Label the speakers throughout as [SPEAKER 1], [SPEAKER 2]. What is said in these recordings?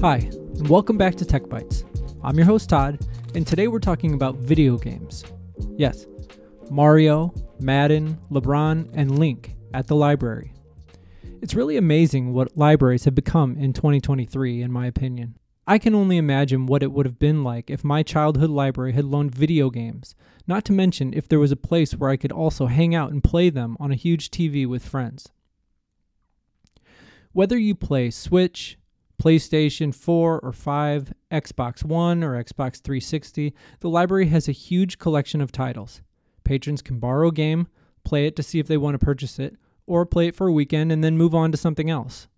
[SPEAKER 1] Hi, and welcome back to Tech Bytes. I'm your host, Todd, and today we're talking about video games. Yes, Mario, Madden, LeBron, and Link at the library. It's really amazing what libraries have become in 2023, in my opinion. I can only imagine what it would have been like if my childhood library had loaned video games, not to mention if there was a place where I could also hang out and play them on a huge TV with friends. Whether you play Switch, PlayStation 4 or 5, Xbox One or Xbox 360, the library has a huge collection of titles. Patrons can borrow a game, play it to see if they want to purchase it, or play it for a weekend and then move on to something else.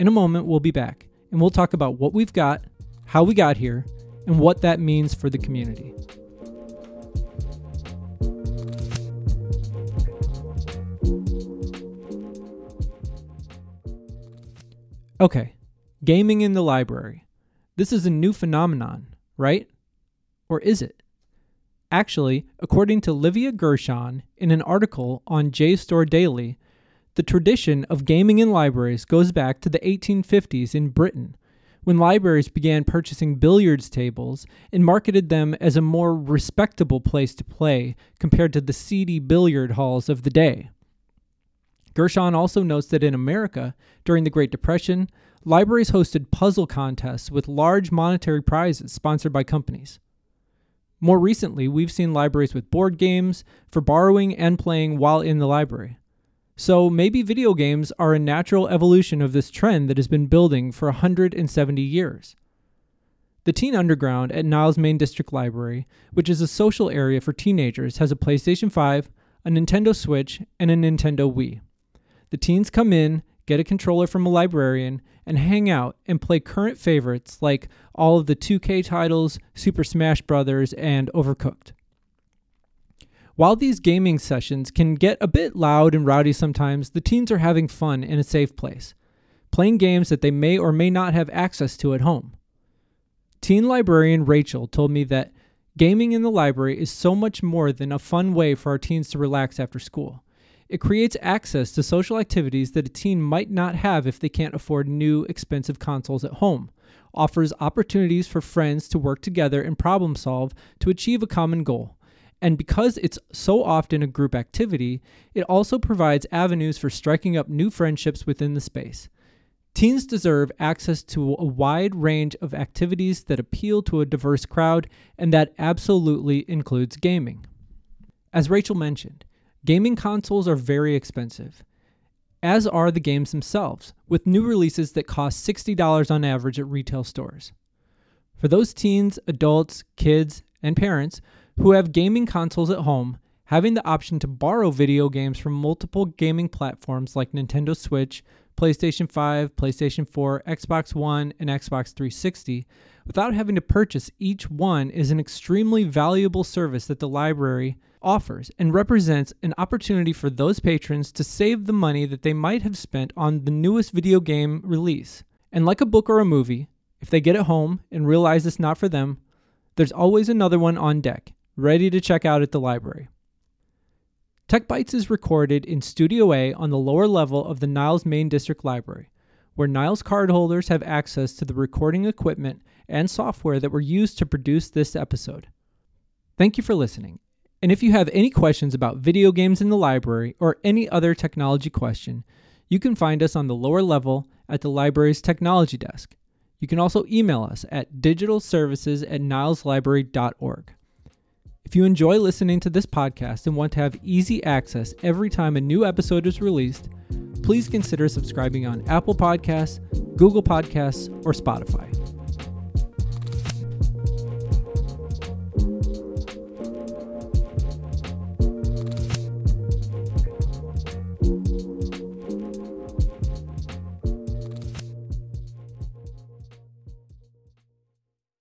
[SPEAKER 1] In a moment, we'll be back and we'll talk about what we've got, how we got here, and what that means for the community. Okay, Gaming in the library. This is a new phenomenon, right? Or is it? Actually, according to Livia Gershon in an article on JSTOR Daily, the tradition of gaming in libraries goes back to the 1850s in Britain, when libraries began purchasing billiards tables and marketed them as a more respectable place to play compared to the seedy billiard halls of the day. Gershon also notes that in America, during the Great Depression, libraries hosted puzzle contests with large monetary prizes sponsored by companies. More recently, we've seen libraries with board games for borrowing and playing while in the library. So maybe video games are a natural evolution of this trend that has been building for 170 years. The Teen Underground at Niles-Maine District Library, which is a social area for teenagers, has a PlayStation 5, a Nintendo Switch, and a Nintendo Wii. The teens come in, get a controller from a librarian, and hang out and play current favorites like all of the 2K titles, Super Smash Bros., and Overcooked. While these gaming sessions can get a bit loud and rowdy sometimes, the teens are having fun in a safe place, playing games that they may or may not have access to at home. Teen librarian Rachel told me that gaming in the library is so much more than a fun way for our teens to relax after school. It creates access to social activities that a teen might not have if they can't afford new, expensive consoles at home, offers opportunities for friends to work together and problem solve to achieve a common goal. And because it's so often a group activity, it also provides avenues for striking up new friendships within the space. Teens deserve access to a wide range of activities that appeal to a diverse crowd, and that absolutely includes gaming. As Rachel mentioned, Gaming consoles are very expensive, as are the games themselves, with new releases that cost $60 on average at retail stores. For those teens, adults, kids, and parents who have gaming consoles at home, having the option to borrow video games from multiple gaming platforms like Nintendo Switch, PlayStation 5, PlayStation 4, Xbox One, and Xbox 360 without having to purchase each one is an extremely valuable service that the library offers and represents an opportunity for those patrons to save the money that they might have spent on the newest video game release. And like a book or a movie, if they get it home and realize it's not for them, there's always another one on deck, ready to check out at the library. Tech Bytes is recorded in Studio A on the lower level of the Niles-Maine District Library, where Niles cardholders have access to the recording equipment and software that were used to produce this episode. Thank you for listening. And if you have any questions about video games in the library or any other technology question, you can find us on the lower level at the library's technology desk. You can also email us at digitalservices at nileslibrary.org. If you enjoy listening to this podcast and want to have easy access every time a new episode is released, please consider subscribing on Apple Podcasts, Google Podcasts, or Spotify.